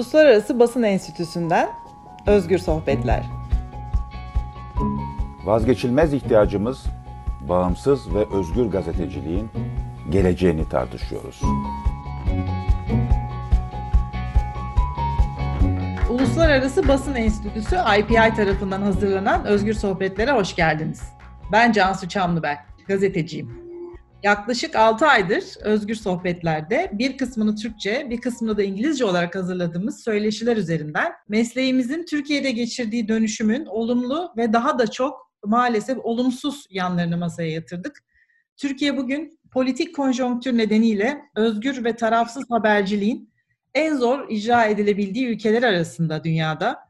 Uluslararası Basın Enstitüsü'nden Özgür Sohbetler. Vazgeçilmez ihtiyacımız bağımsız ve özgür gazeteciliğin geleceğini tartışıyoruz. Uluslararası Basın Enstitüsü IPI tarafından hazırlanan Özgür Sohbetlere hoş geldiniz. Ben Cansu Çamlıbel, gazeteciyim. Yaklaşık 6 aydır Özgür Sohbetler'de bir kısmını Türkçe, bir kısmını da İngilizce olarak hazırladığımız söyleşiler üzerinden mesleğimizin Türkiye'de geçirdiği dönüşümün olumlu ve daha da çok maalesef olumsuz yanlarını masaya yatırdık. Türkiye bugün politik konjonktür nedeniyle özgür ve tarafsız haberciliğin en zor icra edilebildiği ülkeler arasında dünyada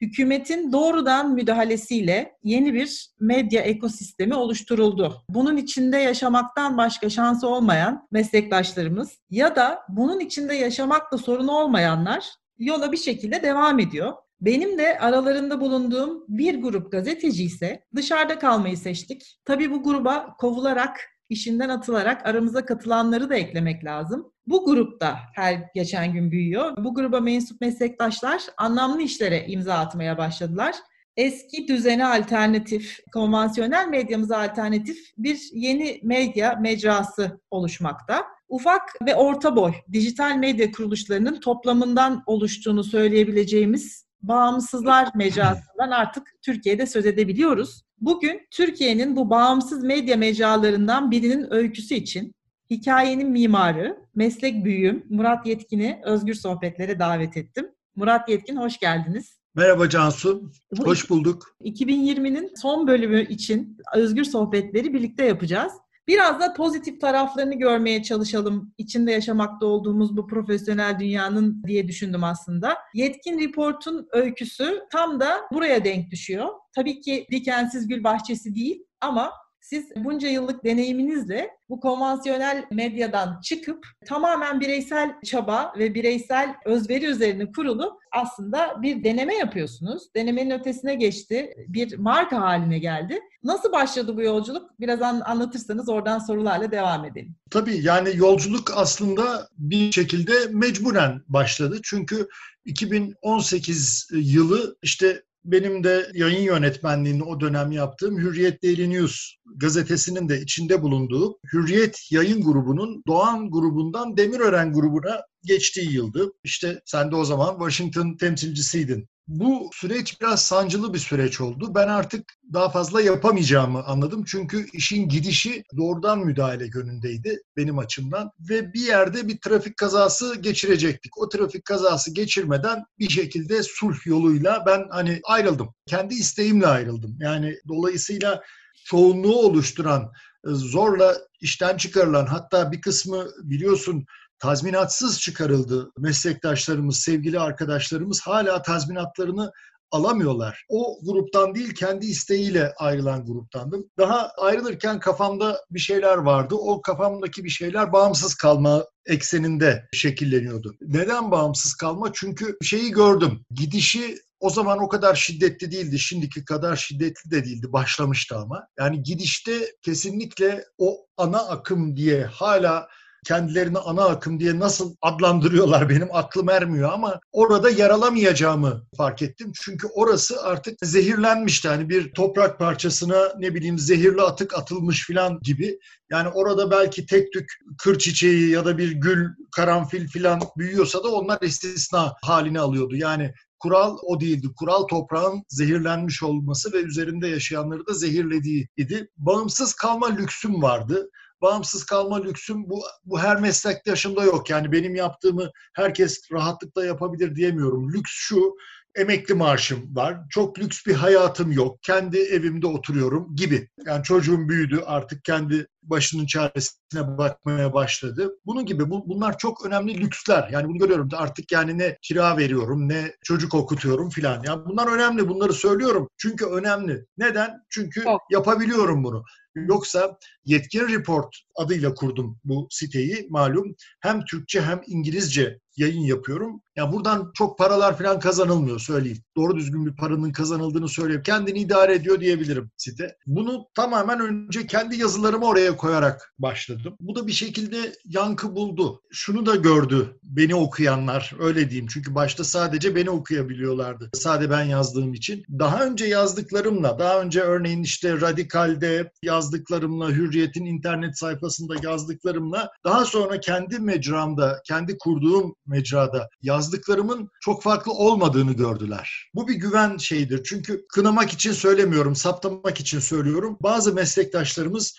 hükümetin doğrudan müdahalesiyle yeni bir medya ekosistemi oluşturuldu. Bunun içinde yaşamaktan başka şansı olmayan meslektaşlarımız ya da bunun içinde yaşamakla sorun olmayanlar yola bir şekilde devam ediyor. Benim de aralarında bulunduğum bir grup gazeteci ise dışarıda kalmayı seçtik. Tabii bu gruba kovularak işinden atılarak aramıza katılanları da eklemek lazım. Bu grupta her geçen gün büyüyor. Bu gruba mensup meslektaşlar anlamlı işlere imza atmaya başladılar. Eski düzene alternatif, konvansiyonel medyamıza alternatif bir yeni medya mecrası oluşmakta. Ufak ve orta boy dijital medya kuruluşlarının toplamından oluştuğunu söyleyebileceğimiz bağımsızlar mecrasından artık Türkiye'de söz edebiliyoruz. Bugün Türkiye'nin bu bağımsız medya mecralarından birinin öyküsü için hikayenin mimarı, meslek büyüğüm Murat Yetkin'i Özgür Sohbetlere davet ettim. Murat Yetkin hoş geldiniz. Merhaba Cansu, hoş bulduk. 2020'nin son bölümü için Özgür Sohbetleri birlikte yapacağız. Biraz da pozitif taraflarını görmeye çalışalım. İçinde yaşamakta olduğumuz bu profesyonel dünyanın diye düşündüm aslında. Yetkin Report'un öyküsü tam da buraya denk düşüyor. Tabii ki dikensiz gül bahçesi değil ama siz bunca yıllık deneyiminizle bu konvansiyonel medyadan çıkıp tamamen bireysel çaba ve bireysel özveri üzerine kurulu aslında bir deneme yapıyorsunuz. Denemenin ötesine geçti, bir marka haline geldi. Nasıl başladı bu yolculuk? Biraz anlatırsanız oradan sorularla devam edelim. Tabii yani yolculuk aslında bir şekilde mecburen başladı. Çünkü 2018 yılı işte benim de yayın yönetmenliğini o dönem yaptığım Hürriyet Daily News gazetesinin de içinde bulunduğu Hürriyet yayın grubunun Doğan grubundan Demirören grubuna geçtiği yıldı. İşte sen de o zaman Washington temsilcisiydin bu süreç biraz sancılı bir süreç oldu. Ben artık daha fazla yapamayacağımı anladım. Çünkü işin gidişi doğrudan müdahale yönündeydi benim açımdan. Ve bir yerde bir trafik kazası geçirecektik. O trafik kazası geçirmeden bir şekilde sulh yoluyla ben hani ayrıldım. Kendi isteğimle ayrıldım. Yani dolayısıyla çoğunluğu oluşturan zorla işten çıkarılan hatta bir kısmı biliyorsun tazminatsız çıkarıldı. Meslektaşlarımız, sevgili arkadaşlarımız hala tazminatlarını alamıyorlar. O gruptan değil kendi isteğiyle ayrılan gruptandım. Daha ayrılırken kafamda bir şeyler vardı. O kafamdaki bir şeyler bağımsız kalma ekseninde şekilleniyordu. Neden bağımsız kalma? Çünkü şeyi gördüm. Gidişi o zaman o kadar şiddetli değildi. Şimdiki kadar şiddetli de değildi. Başlamıştı ama. Yani gidişte kesinlikle o ana akım diye hala kendilerini ana akım diye nasıl adlandırıyorlar benim aklım ermiyor ama orada yer alamayacağımı fark ettim. Çünkü orası artık zehirlenmişti. Hani bir toprak parçasına ne bileyim zehirli atık atılmış falan gibi. Yani orada belki tek tük kır çiçeği ya da bir gül, karanfil falan büyüyorsa da onlar istisna halini alıyordu. Yani kural o değildi. Kural toprağın zehirlenmiş olması ve üzerinde yaşayanları da zehirlediği idi. Bağımsız kalma lüksüm vardı bağımsız kalma lüksüm bu, bu her meslektaşımda yok. Yani benim yaptığımı herkes rahatlıkla yapabilir diyemiyorum. Lüks şu, emekli maaşım var. Çok lüks bir hayatım yok. Kendi evimde oturuyorum gibi. Yani çocuğum büyüdü artık kendi başının çaresine bakmaya başladı. Bunun gibi bu, bunlar çok önemli lüksler. Yani bunu görüyorum artık yani ne kira veriyorum ne çocuk okutuyorum filan. Yani bunlar önemli bunları söylüyorum. Çünkü önemli. Neden? Çünkü oh. yapabiliyorum bunu. Yoksa Yetkin Report adıyla kurdum bu siteyi malum. Hem Türkçe hem İngilizce yayın yapıyorum. Ya buradan çok paralar falan kazanılmıyor söyleyeyim. Doğru düzgün bir paranın kazanıldığını söyleyeyim. Kendini idare ediyor diyebilirim site. Bunu tamamen önce kendi yazılarımı oraya koyarak başladım. Bu da bir şekilde yankı buldu. Şunu da gördü beni okuyanlar öyle diyeyim. Çünkü başta sadece beni okuyabiliyorlardı. Sadece ben yazdığım için. Daha önce yazdıklarımla, daha önce örneğin işte Radikal'de yazdıklarımla, Hürriyet'in internet sayfasında yazdıklarımla, daha sonra kendi mecramda, kendi kurduğum mecrada yazdıklarımın çok farklı olmadığını gördüler. Bu bir güven şeyidir. Çünkü kınamak için söylemiyorum, saptamak için söylüyorum. Bazı meslektaşlarımız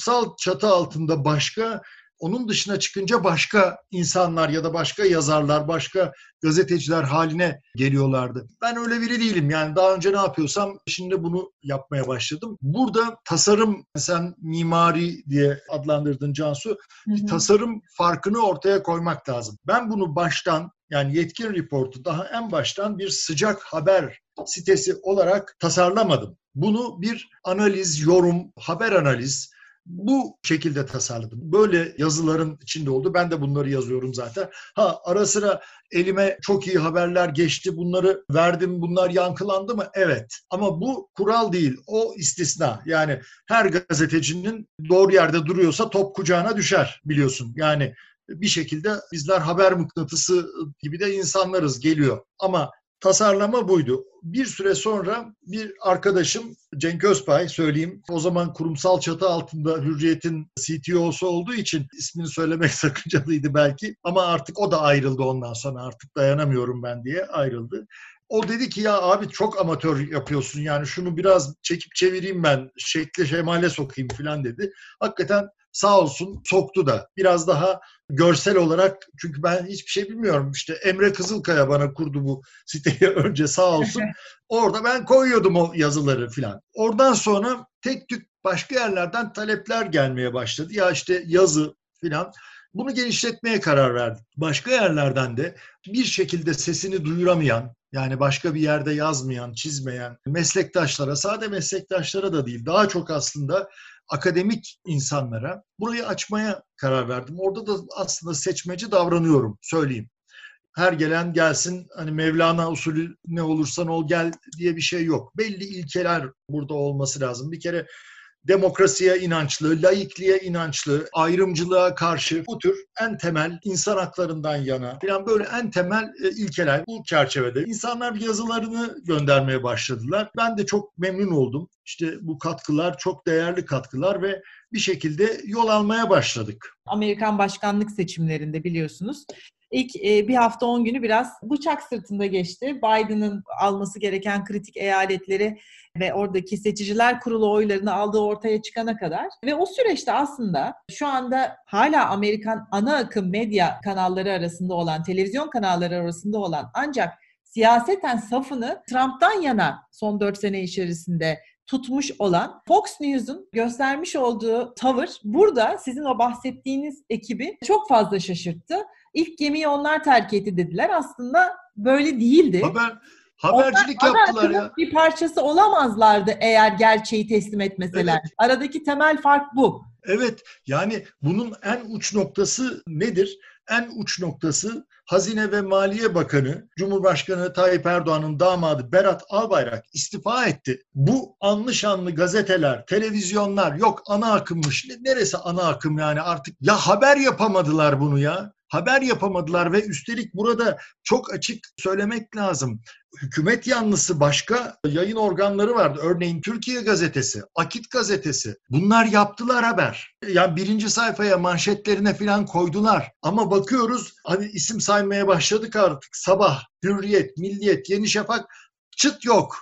kurumsal çatı altında başka onun dışına çıkınca başka insanlar ya da başka yazarlar, başka gazeteciler haline geliyorlardı. Ben öyle biri değilim. Yani daha önce ne yapıyorsam şimdi bunu yapmaya başladım. Burada tasarım, sen mimari diye adlandırdın Cansu, bir tasarım farkını ortaya koymak lazım. Ben bunu baştan yani yetkin reportu daha en baştan bir sıcak haber sitesi olarak tasarlamadım. Bunu bir analiz, yorum, haber analiz, bu şekilde tasarladım. Böyle yazıların içinde oldu. Ben de bunları yazıyorum zaten. Ha ara sıra elime çok iyi haberler geçti. Bunları verdim. Bunlar yankılandı mı? Evet. Ama bu kural değil. O istisna. Yani her gazetecinin doğru yerde duruyorsa top kucağına düşer biliyorsun. Yani bir şekilde bizler haber mıknatısı gibi de insanlarız geliyor. Ama tasarlama buydu. Bir süre sonra bir arkadaşım Cenk Özpay söyleyeyim. O zaman kurumsal çatı altında Hürriyet'in CTO'su olduğu için ismini söylemek sakıncalıydı belki. Ama artık o da ayrıldı ondan sonra artık dayanamıyorum ben diye ayrıldı. O dedi ki ya abi çok amatör yapıyorsun yani şunu biraz çekip çevireyim ben şekle şemale sokayım falan dedi. Hakikaten sağ olsun soktu da biraz daha görsel olarak çünkü ben hiçbir şey bilmiyorum. İşte Emre Kızılkaya bana kurdu bu siteyi önce sağ olsun. Orada ben koyuyordum o yazıları filan. Oradan sonra tek tük başka yerlerden talepler gelmeye başladı. Ya işte yazı filan. Bunu genişletmeye karar verdim. Başka yerlerden de bir şekilde sesini duyuramayan, yani başka bir yerde yazmayan, çizmeyen meslektaşlara, sade meslektaşlara da değil, daha çok aslında akademik insanlara burayı açmaya karar verdim. Orada da aslında seçmeci davranıyorum, söyleyeyim. Her gelen gelsin, hani Mevlana usulü ne olursan ol gel diye bir şey yok. Belli ilkeler burada olması lazım. Bir kere demokrasiye inançlı, laikliğe inançlı, ayrımcılığa karşı bu tür en temel insan haklarından yana falan böyle en temel e, ilkeler bu çerçevede. insanlar yazılarını göndermeye başladılar. Ben de çok memnun oldum. İşte bu katkılar çok değerli katkılar ve bir şekilde yol almaya başladık. Amerikan başkanlık seçimlerinde biliyorsunuz İlk e, bir hafta on günü biraz bıçak sırtında geçti. Biden'ın alması gereken kritik eyaletleri ve oradaki seçiciler kurulu oylarını aldığı ortaya çıkana kadar ve o süreçte aslında şu anda hala Amerikan ana akım medya kanalları arasında olan, televizyon kanalları arasında olan ancak siyaseten safını Trump'tan yana son dört sene içerisinde tutmuş olan Fox News'un göstermiş olduğu tavır burada sizin o bahsettiğiniz ekibi çok fazla şaşırttı. İlk gemiyi onlar terk etti dediler. Aslında böyle değildi. Haber, habercilik onlar, yaptılar ya. Bir parçası olamazlardı eğer gerçeği teslim etmeseler. Evet. Aradaki temel fark bu. Evet yani bunun en uç noktası nedir? En uç noktası Hazine ve Maliye Bakanı Cumhurbaşkanı Tayyip Erdoğan'ın damadı Berat Albayrak istifa etti. Bu anlı şanlı gazeteler, televizyonlar yok ana akımmış. Neresi ana akım yani artık ya haber yapamadılar bunu ya haber yapamadılar ve üstelik burada çok açık söylemek lazım. Hükümet yanlısı başka yayın organları vardı. Örneğin Türkiye Gazetesi, Akit Gazetesi. Bunlar yaptılar haber. Yani birinci sayfaya manşetlerine falan koydular. Ama bakıyoruz hani isim saymaya başladık artık. Sabah, Hürriyet, Milliyet, Yeni Şafak çıt yok.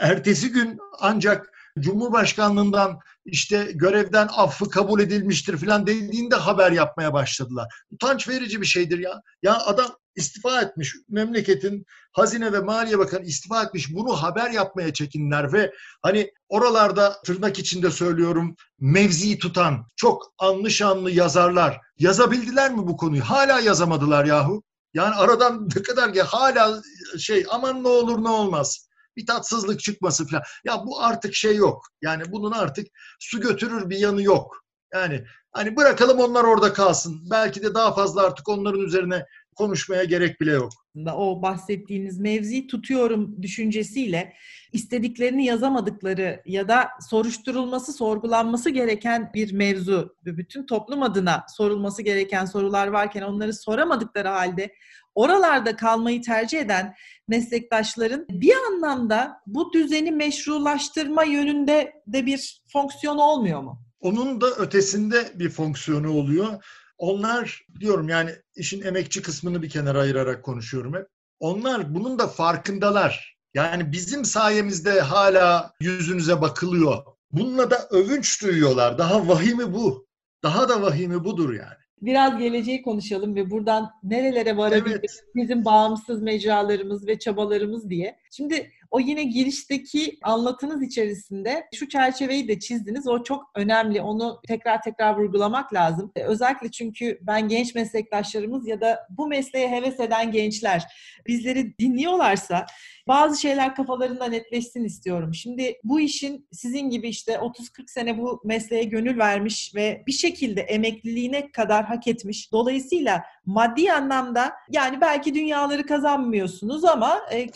Ertesi gün ancak Cumhurbaşkanlığından işte görevden affı kabul edilmiştir falan dediğinde haber yapmaya başladılar. Utanç verici bir şeydir ya. Ya adam istifa etmiş. Memleketin Hazine ve Maliye Bakanı istifa etmiş. Bunu haber yapmaya çekinler ve hani oralarda tırnak içinde söylüyorum mevziyi tutan çok anlı şanlı yazarlar yazabildiler mi bu konuyu? Hala yazamadılar yahu. Yani aradan ne kadar ya hala şey aman ne olur ne olmaz bir tatsızlık çıkması falan. Ya bu artık şey yok. Yani bunun artık su götürür bir yanı yok. Yani hani bırakalım onlar orada kalsın. Belki de daha fazla artık onların üzerine konuşmaya gerek bile yok. o bahsettiğiniz mevzi tutuyorum düşüncesiyle istediklerini yazamadıkları ya da soruşturulması, sorgulanması gereken bir mevzu, bütün toplum adına sorulması gereken sorular varken onları soramadıkları halde oralarda kalmayı tercih eden meslektaşların bir anlamda bu düzeni meşrulaştırma yönünde de bir fonksiyon olmuyor mu? Onun da ötesinde bir fonksiyonu oluyor. Onlar diyorum yani işin emekçi kısmını bir kenara ayırarak konuşuyorum hep. Onlar bunun da farkındalar. Yani bizim sayemizde hala yüzünüze bakılıyor. Bununla da övünç duyuyorlar. Daha vahimi bu. Daha da vahimi budur yani biraz geleceği konuşalım ve buradan nerelere varabilir evet. bizim bağımsız mecralarımız ve çabalarımız diye. Şimdi o yine girişteki anlatınız içerisinde şu çerçeveyi de çizdiniz. O çok önemli. Onu tekrar tekrar vurgulamak lazım. Özellikle çünkü ben genç meslektaşlarımız ya da bu mesleğe heves eden gençler bizleri dinliyorlarsa bazı şeyler kafalarında netleşsin istiyorum. Şimdi bu işin sizin gibi işte 30-40 sene bu mesleğe gönül vermiş ve bir şekilde emekliliğine kadar hak etmiş. Dolayısıyla maddi anlamda yani belki dünyaları kazanmıyorsunuz ama e,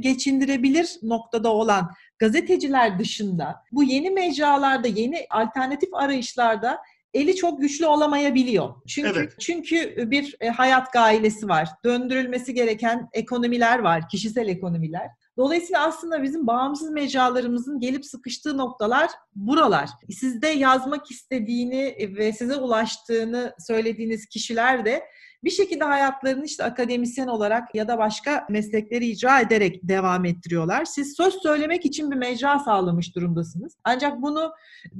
geçindirebilir noktada olan gazeteciler dışında bu yeni mecralarda, yeni alternatif arayışlarda eli çok güçlü olamayabiliyor. Çünkü evet. çünkü bir e, hayat gailesi var. Döndürülmesi gereken ekonomiler var, kişisel ekonomiler. Dolayısıyla aslında bizim bağımsız mecralarımızın gelip sıkıştığı noktalar buralar. Sizde yazmak istediğini ve size ulaştığını söylediğiniz kişiler de bir şekilde hayatlarını işte akademisyen olarak ya da başka meslekleri icra ederek devam ettiriyorlar. Siz söz söylemek için bir mecra sağlamış durumdasınız. Ancak bunu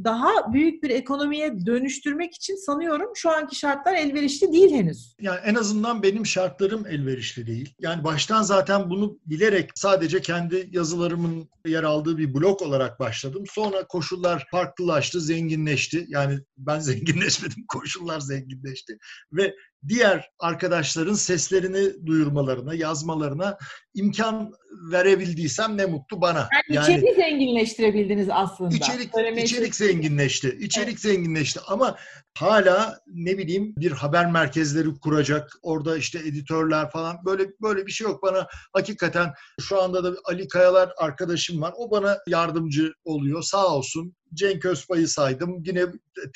daha büyük bir ekonomiye dönüştürmek için sanıyorum şu anki şartlar elverişli değil henüz. Yani en azından benim şartlarım elverişli değil. Yani baştan zaten bunu bilerek sadece kendi yazılarımın yer aldığı bir blok olarak başladım. Sonra koşullar farklılaştı, zenginleşti. Yani ben zenginleşmedim, koşullar zenginleşti. Ve diğer arkadaşların seslerini duyurmalarına, yazmalarına imkan verebildiysem ne mutlu bana. Yani, yani içerik zenginleştirebildiniz aslında. İçerik, içerik zenginleşti. İçerik evet. zenginleşti ama hala ne bileyim bir haber merkezleri kuracak. Orada işte editörler falan böyle böyle bir şey yok. Bana hakikaten şu anda da Ali Kayalar arkadaşım var. O bana yardımcı oluyor. Sağ olsun. Cenk Özbay'ı saydım. Yine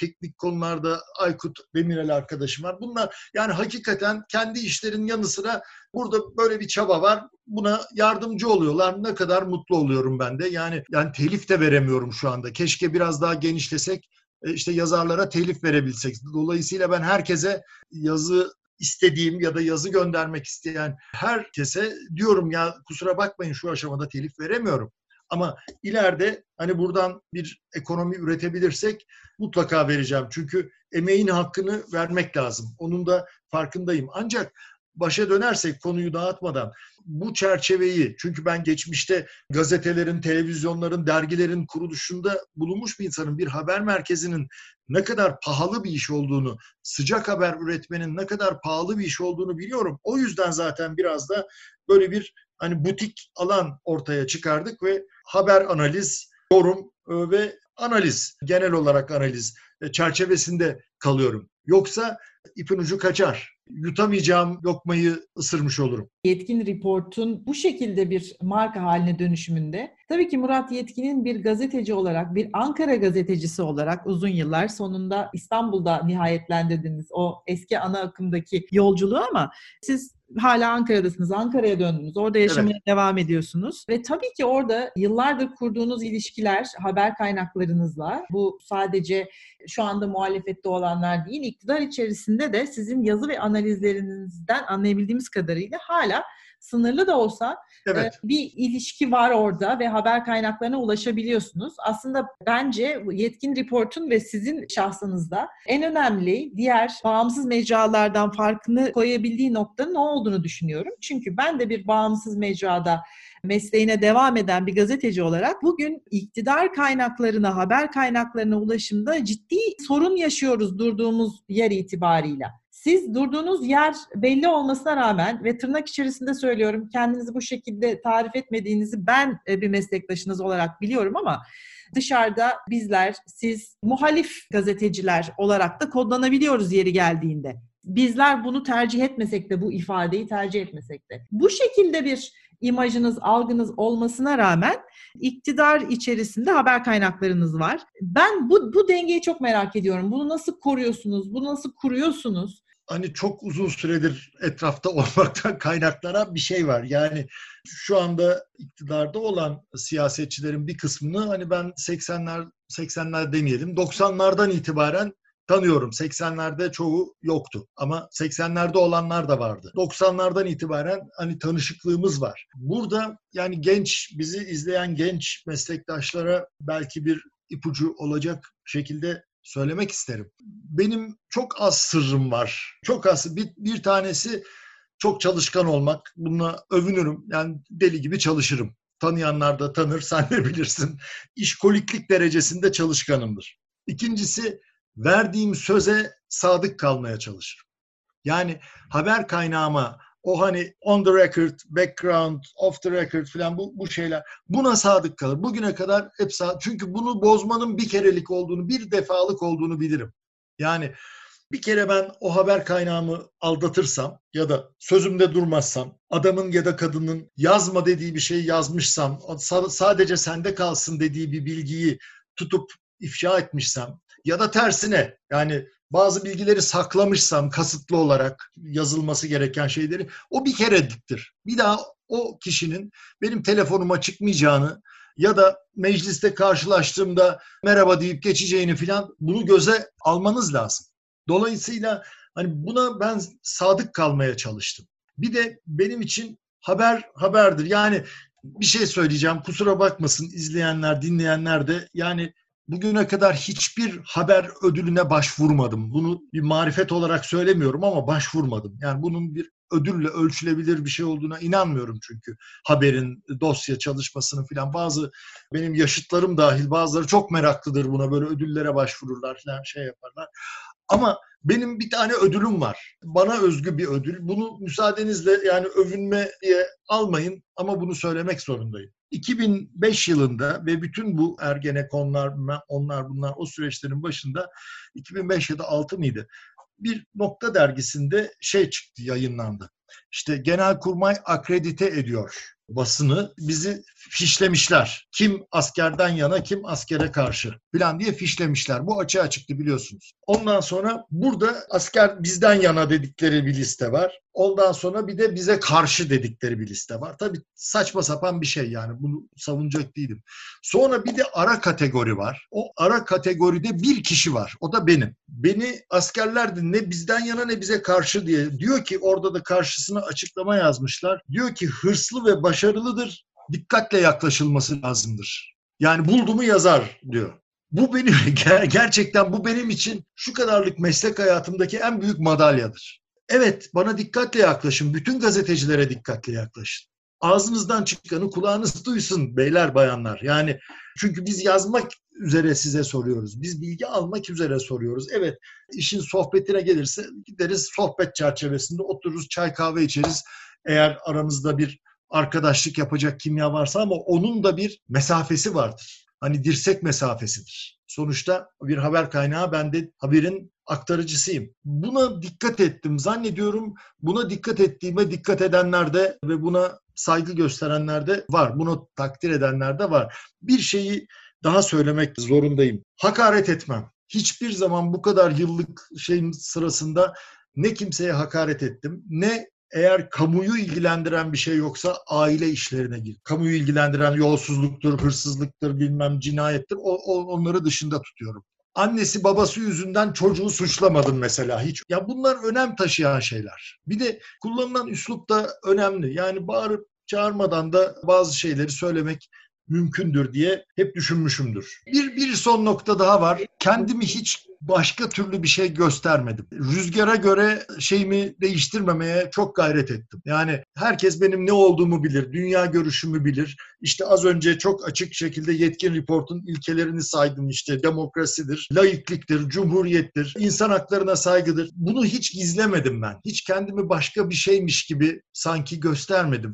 teknik konularda Aykut Demirel arkadaşım var. Bunlar yani hakikaten kendi işlerin yanı sıra burada böyle bir çaba var. Buna yardımcı oluyorlar. Ne kadar mutlu oluyorum ben de. Yani yani telif de veremiyorum şu anda. Keşke biraz daha genişlesek e, işte yazarlara telif verebilsek. Dolayısıyla ben herkese yazı istediğim ya da yazı göndermek isteyen herkese diyorum ya kusura bakmayın şu aşamada telif veremiyorum. Ama ileride hani buradan bir ekonomi üretebilirsek mutlaka vereceğim. Çünkü emeğin hakkını vermek lazım. Onun da farkındayım. Ancak başa dönersek konuyu dağıtmadan bu çerçeveyi çünkü ben geçmişte gazetelerin, televizyonların, dergilerin kuruluşunda bulunmuş bir insanın bir haber merkezinin ne kadar pahalı bir iş olduğunu, sıcak haber üretmenin ne kadar pahalı bir iş olduğunu biliyorum. O yüzden zaten biraz da böyle bir hani butik alan ortaya çıkardık ve haber analiz, yorum e, ve analiz, genel olarak analiz e, çerçevesinde kalıyorum. Yoksa ipin ucu kaçar. Yutamayacağım lokmayı ısırmış olurum. Yetkin Report'un bu şekilde bir marka haline dönüşümünde tabii ki Murat Yetkin'in bir gazeteci olarak, bir Ankara gazetecisi olarak uzun yıllar sonunda İstanbul'da nihayetlendirdiniz o eski ana akımdaki yolculuğu ama siz hala Ankara'dasınız. Ankara'ya döndünüz. Orada yaşamaya evet. devam ediyorsunuz. Ve tabii ki orada yıllardır kurduğunuz ilişkiler haber kaynaklarınızla bu sadece şu anda muhalefette olanlar değil, iktidar içerisinde de sizin yazı ve analizlerinizden anlayabildiğimiz kadarıyla hala sınırlı da olsa evet. E, bir ilişki var orada ve haber kaynaklarına ulaşabiliyorsunuz. Aslında bence Yetkin Report'un ve sizin şahsınızda en önemli diğer bağımsız mecralardan farkını koyabildiği noktanın o olduğunu düşünüyorum. Çünkü ben de bir bağımsız mecrada mesleğine devam eden bir gazeteci olarak bugün iktidar kaynaklarına, haber kaynaklarına ulaşımda ciddi sorun yaşıyoruz durduğumuz yer itibarıyla. Siz durduğunuz yer belli olmasına rağmen ve tırnak içerisinde söylüyorum kendinizi bu şekilde tarif etmediğinizi ben e, bir meslektaşınız olarak biliyorum ama dışarıda bizler siz muhalif gazeteciler olarak da kodlanabiliyoruz yeri geldiğinde. Bizler bunu tercih etmesek de bu ifadeyi tercih etmesek de. Bu şekilde bir imajınız, algınız olmasına rağmen iktidar içerisinde haber kaynaklarınız var. Ben bu, bu dengeyi çok merak ediyorum. Bunu nasıl koruyorsunuz? Bunu nasıl kuruyorsunuz? Hani çok uzun süredir etrafta olmaktan kaynaklanan bir şey var. Yani şu anda iktidarda olan siyasetçilerin bir kısmını hani ben 80'ler 80'ler demeyelim 90'lardan itibaren tanıyorum. 80'lerde çoğu yoktu ama 80'lerde olanlar da vardı. 90'lardan itibaren hani tanışıklığımız var. Burada yani genç bizi izleyen genç meslektaşlara belki bir ipucu olacak şekilde söylemek isterim. Benim çok az sırrım var. Çok az. Bir, bir tanesi çok çalışkan olmak. Bununla övünürüm. Yani deli gibi çalışırım. Tanıyanlar da tanır, sen de bilirsin. İşkoliklik derecesinde çalışkanımdır. İkincisi verdiğim söze sadık kalmaya çalışırım. Yani haber kaynağıma o hani on the record, background, off the record falan bu, bu şeyler buna sadık kalır. Bugüne kadar hep sadık. Çünkü bunu bozmanın bir kerelik olduğunu, bir defalık olduğunu bilirim. Yani bir kere ben o haber kaynağımı aldatırsam ya da sözümde durmazsam, adamın ya da kadının yazma dediği bir şey yazmışsam, sadece sende kalsın dediği bir bilgiyi tutup ifşa etmişsem ya da tersine yani bazı bilgileri saklamışsam kasıtlı olarak yazılması gereken şeyleri o bir kerediktir. Bir daha o kişinin benim telefonuma çıkmayacağını ya da mecliste karşılaştığımda merhaba deyip geçeceğini falan bunu göze almanız lazım. Dolayısıyla hani buna ben sadık kalmaya çalıştım. Bir de benim için haber haberdir. Yani bir şey söyleyeceğim. Kusura bakmasın izleyenler, dinleyenler de. Yani bugüne kadar hiçbir haber ödülüne başvurmadım. Bunu bir marifet olarak söylemiyorum ama başvurmadım. Yani bunun bir ödülle ölçülebilir bir şey olduğuna inanmıyorum çünkü haberin dosya çalışmasını filan bazı benim yaşıtlarım dahil bazıları çok meraklıdır buna böyle ödüllere başvururlar filan şey yaparlar. Ama benim bir tane ödülüm var. Bana özgü bir ödül. Bunu müsaadenizle yani övünmeye almayın ama bunu söylemek zorundayım. 2005 yılında ve bütün bu Ergenekonlar, onlar bunlar o süreçlerin başında 2005 ya da 6 mıydı? Bir nokta dergisinde şey çıktı, yayınlandı. İşte Genelkurmay akredite ediyor basını bizi fişlemişler. Kim askerden yana, kim askere karşı falan diye fişlemişler. Bu açığa çıktı biliyorsunuz. Ondan sonra burada asker bizden yana dedikleri bir liste var. Ondan sonra bir de bize karşı dedikleri bir liste var. Tabii saçma sapan bir şey yani bunu savunacak değilim. Sonra bir de ara kategori var. O ara kategoride bir kişi var. O da benim. Beni askerler ne bizden yana ne bize karşı diye diyor ki orada da karşısına açıklama yazmışlar. Diyor ki hırslı ve başarılıdır. Dikkatle yaklaşılması lazımdır. Yani buldu mu yazar diyor. Bu benim gerçekten bu benim için şu kadarlık meslek hayatımdaki en büyük madalyadır. Evet bana dikkatle yaklaşın. Bütün gazetecilere dikkatle yaklaşın. Ağzınızdan çıkanı kulağınız duysun beyler bayanlar. Yani çünkü biz yazmak üzere size soruyoruz. Biz bilgi almak üzere soruyoruz. Evet işin sohbetine gelirse gideriz sohbet çerçevesinde otururuz çay kahve içeriz. Eğer aramızda bir arkadaşlık yapacak kimya varsa ama onun da bir mesafesi vardır. Hani dirsek mesafesidir. Sonuçta bir haber kaynağı ben de haberin aktarıcısıyım. Buna dikkat ettim. Zannediyorum buna dikkat ettiğime dikkat edenler de ve buna saygı gösterenler de var. Bunu takdir edenler de var. Bir şeyi daha söylemek zorundayım. Hakaret etmem. Hiçbir zaman bu kadar yıllık şeyin sırasında ne kimseye hakaret ettim, ne eğer kamuyu ilgilendiren bir şey yoksa aile işlerine gir. Kamuyu ilgilendiren yolsuzluktur, hırsızlıktır, bilmem cinayettir. O, o, onları dışında tutuyorum. Annesi babası yüzünden çocuğu suçlamadım mesela hiç. Ya bunlar önem taşıyan şeyler. Bir de kullanılan üslup da önemli. Yani bağırıp çağırmadan da bazı şeyleri söylemek mümkündür diye hep düşünmüşümdür. Bir, bir son nokta daha var. Kendimi hiç başka türlü bir şey göstermedim. Rüzgara göre şeyimi değiştirmemeye çok gayret ettim. Yani herkes benim ne olduğumu bilir, dünya görüşümü bilir. İşte az önce çok açık şekilde yetkin reportun ilkelerini saydım işte demokrasidir, laikliktir, cumhuriyettir, insan haklarına saygıdır. Bunu hiç gizlemedim ben. Hiç kendimi başka bir şeymiş gibi sanki göstermedim.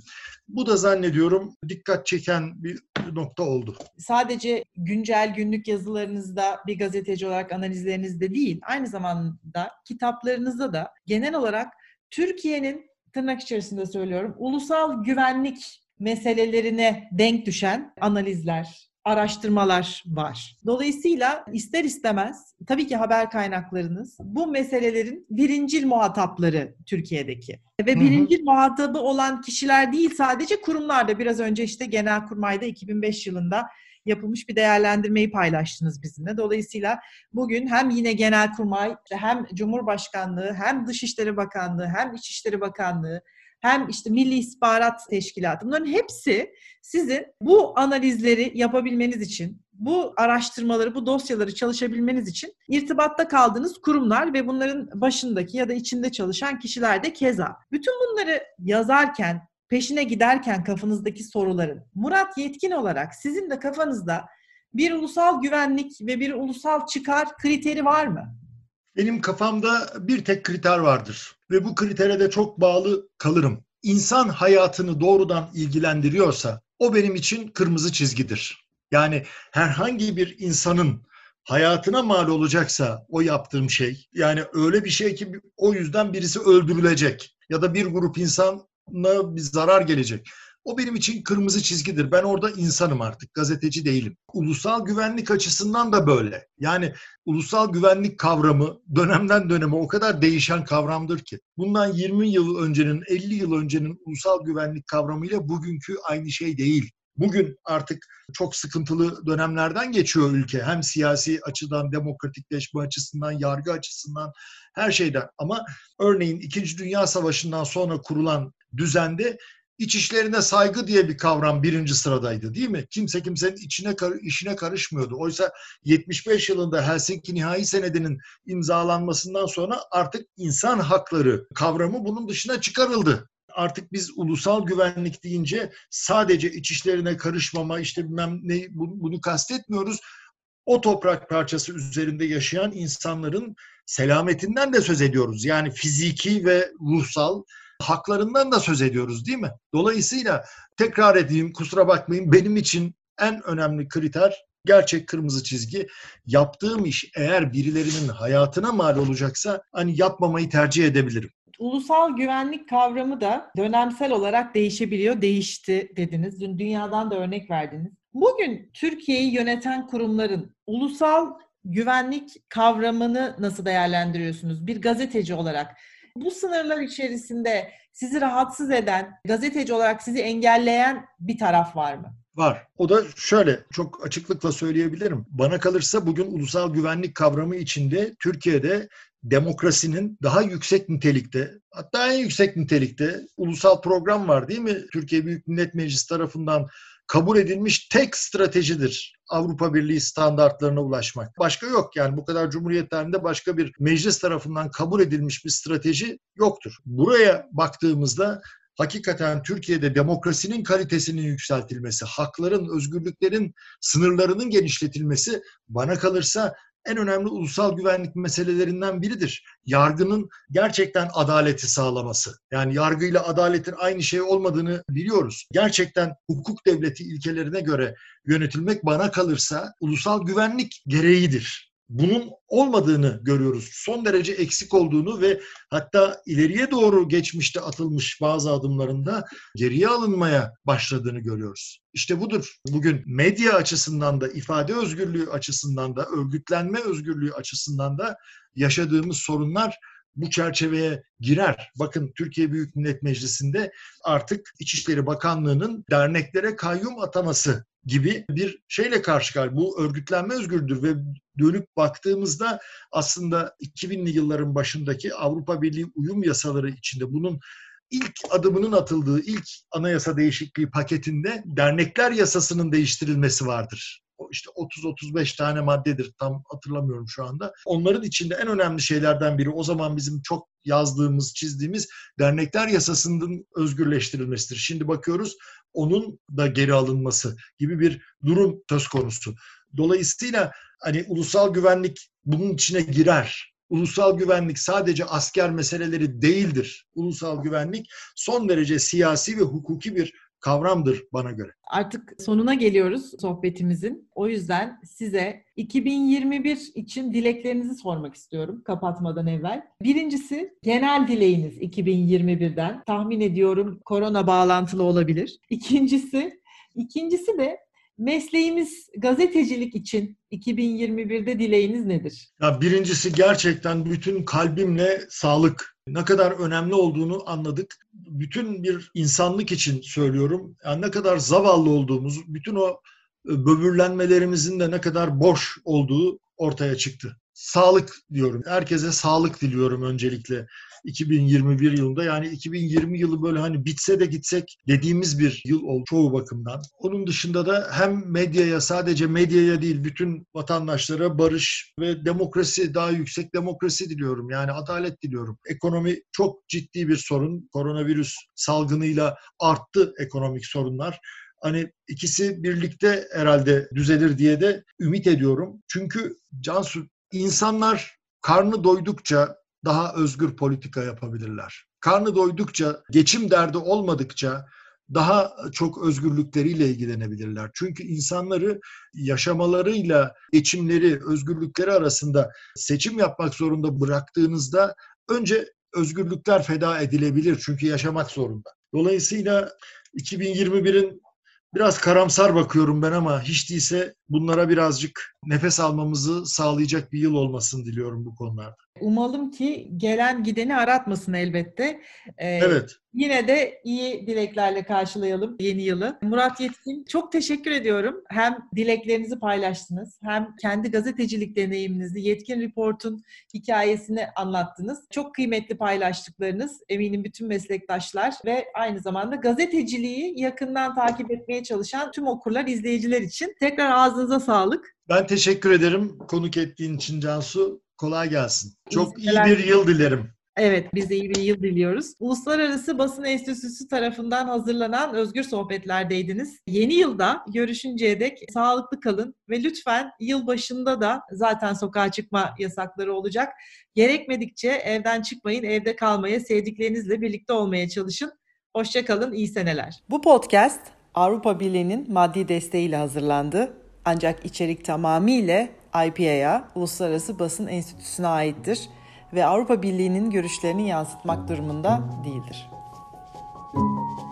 Bu da zannediyorum dikkat çeken bir nokta oldu. Sadece güncel günlük yazılarınızda bir gazeteci olarak analizleri analizlerinizde değil, aynı zamanda kitaplarınızda da genel olarak Türkiye'nin tırnak içerisinde söylüyorum, ulusal güvenlik meselelerine denk düşen analizler, araştırmalar var. Dolayısıyla ister istemez tabii ki haber kaynaklarınız bu meselelerin birincil muhatapları Türkiye'deki. Ve birincil hı hı. muhatabı olan kişiler değil sadece kurumlarda. Biraz önce işte Genelkurmay'da 2005 yılında yapılmış bir değerlendirmeyi paylaştınız bizimle. Dolayısıyla bugün hem yine Genelkurmay hem Cumhurbaşkanlığı hem Dışişleri Bakanlığı hem İçişleri Bakanlığı hem işte Milli İstihbarat Teşkilatı bunların hepsi sizin bu analizleri yapabilmeniz için, bu araştırmaları, bu dosyaları çalışabilmeniz için irtibatta kaldığınız kurumlar ve bunların başındaki ya da içinde çalışan kişiler de keza. Bütün bunları yazarken, peşine giderken kafanızdaki soruların Murat Yetkin olarak sizin de kafanızda bir ulusal güvenlik ve bir ulusal çıkar kriteri var mı? Benim kafamda bir tek kriter vardır ve bu kritere de çok bağlı kalırım. İnsan hayatını doğrudan ilgilendiriyorsa o benim için kırmızı çizgidir. Yani herhangi bir insanın hayatına mal olacaksa o yaptığım şey yani öyle bir şey ki o yüzden birisi öldürülecek ya da bir grup insana bir zarar gelecek. O benim için kırmızı çizgidir. Ben orada insanım artık, gazeteci değilim. Ulusal güvenlik açısından da böyle. Yani ulusal güvenlik kavramı dönemden döneme o kadar değişen kavramdır ki. Bundan 20 yıl öncenin, 50 yıl öncenin ulusal güvenlik kavramıyla bugünkü aynı şey değil. Bugün artık çok sıkıntılı dönemlerden geçiyor ülke. Hem siyasi açıdan, demokratikleşme açısından, yargı açısından, her şeyden. Ama örneğin İkinci Dünya Savaşı'ndan sonra kurulan düzende İç işlerine saygı diye bir kavram birinci sıradaydı değil mi? Kimse kimsenin içine işine karışmıyordu. Oysa 75 yılında Helsinki Nihai Senedi'nin imzalanmasından sonra artık insan hakları kavramı bunun dışına çıkarıldı. Artık biz ulusal güvenlik deyince sadece iç işlerine karışmama işte bilmem ne bunu kastetmiyoruz. O toprak parçası üzerinde yaşayan insanların selametinden de söz ediyoruz. Yani fiziki ve ruhsal haklarından da söz ediyoruz değil mi? Dolayısıyla tekrar edeyim kusura bakmayın benim için en önemli kriter gerçek kırmızı çizgi. Yaptığım iş eğer birilerinin hayatına mal olacaksa hani yapmamayı tercih edebilirim. Ulusal güvenlik kavramı da dönemsel olarak değişebiliyor, değişti dediniz. Dün dünyadan da örnek verdiniz. Bugün Türkiye'yi yöneten kurumların ulusal güvenlik kavramını nasıl değerlendiriyorsunuz? Bir gazeteci olarak bu sınırlar içerisinde sizi rahatsız eden, gazeteci olarak sizi engelleyen bir taraf var mı? Var. O da şöyle çok açıklıkla söyleyebilirim. Bana kalırsa bugün ulusal güvenlik kavramı içinde Türkiye'de demokrasinin daha yüksek nitelikte hatta en yüksek nitelikte ulusal program var değil mi? Türkiye Büyük Millet Meclisi tarafından kabul edilmiş tek stratejidir Avrupa Birliği standartlarına ulaşmak. Başka yok yani bu kadar Cumhuriyet tarihinde başka bir meclis tarafından kabul edilmiş bir strateji yoktur. Buraya baktığımızda hakikaten Türkiye'de demokrasinin kalitesinin yükseltilmesi, hakların, özgürlüklerin sınırlarının genişletilmesi bana kalırsa en önemli ulusal güvenlik meselelerinden biridir. Yargının gerçekten adaleti sağlaması. Yani yargıyla adaletin aynı şey olmadığını biliyoruz. Gerçekten hukuk devleti ilkelerine göre yönetilmek bana kalırsa ulusal güvenlik gereğidir bunun olmadığını görüyoruz. Son derece eksik olduğunu ve hatta ileriye doğru geçmişte atılmış bazı adımlarında geriye alınmaya başladığını görüyoruz. İşte budur. Bugün medya açısından da, ifade özgürlüğü açısından da, örgütlenme özgürlüğü açısından da yaşadığımız sorunlar bu çerçeveye girer. Bakın Türkiye Büyük Millet Meclisi'nde artık İçişleri Bakanlığı'nın derneklere kayyum ataması gibi bir şeyle karşı karşıya. Bu örgütlenme özgürdür ve dönüp baktığımızda aslında 2000'li yılların başındaki Avrupa Birliği uyum yasaları içinde bunun ilk adımının atıldığı ilk anayasa değişikliği paketinde dernekler yasasının değiştirilmesi vardır. İşte 30-35 tane maddedir tam hatırlamıyorum şu anda. Onların içinde en önemli şeylerden biri o zaman bizim çok yazdığımız, çizdiğimiz dernekler yasasının özgürleştirilmesidir. Şimdi bakıyoruz onun da geri alınması gibi bir durum söz konusu. Dolayısıyla hani ulusal güvenlik bunun içine girer. Ulusal güvenlik sadece asker meseleleri değildir. Ulusal güvenlik son derece siyasi ve hukuki bir kavramdır bana göre. Artık sonuna geliyoruz sohbetimizin. O yüzden size 2021 için dileklerinizi sormak istiyorum kapatmadan evvel. Birincisi genel dileğiniz 2021'den. Tahmin ediyorum korona bağlantılı olabilir. İkincisi, ikincisi de mesleğimiz gazetecilik için 2021'de dileğiniz nedir? Ya birincisi gerçekten bütün kalbimle sağlık ne kadar önemli olduğunu anladık. Bütün bir insanlık için söylüyorum. Yani ne kadar zavallı olduğumuz, bütün o e, böbürlenmelerimizin de ne kadar boş olduğu ortaya çıktı. Sağlık diyorum. Herkese sağlık diliyorum öncelikle. 2021 yılında. Yani 2020 yılı böyle hani bitse de gitsek dediğimiz bir yıl oldu çoğu bakımdan. Onun dışında da hem medyaya sadece medyaya değil bütün vatandaşlara barış ve demokrasi daha yüksek demokrasi diliyorum. Yani adalet diliyorum. Ekonomi çok ciddi bir sorun. Koronavirüs salgınıyla arttı ekonomik sorunlar. Hani ikisi birlikte herhalde düzelir diye de ümit ediyorum. Çünkü Cansu insanlar karnı doydukça daha özgür politika yapabilirler. Karnı doydukça, geçim derdi olmadıkça daha çok özgürlükleriyle ilgilenebilirler. Çünkü insanları yaşamalarıyla geçimleri, özgürlükleri arasında seçim yapmak zorunda bıraktığınızda önce özgürlükler feda edilebilir çünkü yaşamak zorunda. Dolayısıyla 2021'in biraz karamsar bakıyorum ben ama hiç değilse bunlara birazcık nefes almamızı sağlayacak bir yıl olmasını diliyorum bu konularda. Umalım ki gelen gideni aratmasın elbette. Ee, evet. Yine de iyi dileklerle karşılayalım yeni yılı. Murat Yetkin çok teşekkür ediyorum. Hem dileklerinizi paylaştınız hem kendi gazetecilik deneyiminizi Yetkin Report'un hikayesini anlattınız. Çok kıymetli paylaştıklarınız eminim bütün meslektaşlar ve aynı zamanda gazeteciliği yakından takip etmeye çalışan tüm okurlar, izleyiciler için tekrar ağzınıza sağlık. Ben teşekkür ederim konuk ettiğin için Cansu. Kolay gelsin. Çok iyi bir yıl dilerim. Evet, biz de iyi bir yıl diliyoruz. Uluslararası Basın Enstitüsü tarafından hazırlanan Özgür Sohbetler'deydiniz. Yeni yılda görüşünceye dek sağlıklı kalın ve lütfen yıl başında da zaten sokağa çıkma yasakları olacak. Gerekmedikçe evden çıkmayın, evde kalmaya, sevdiklerinizle birlikte olmaya çalışın. Hoşçakalın, iyi seneler. Bu podcast Avrupa Birliği'nin maddi desteğiyle hazırlandı. Ancak içerik tamamıyla IPA'ya, Uluslararası Basın Enstitüsü'ne aittir ve Avrupa Birliği'nin görüşlerini yansıtmak durumunda değildir. Müzik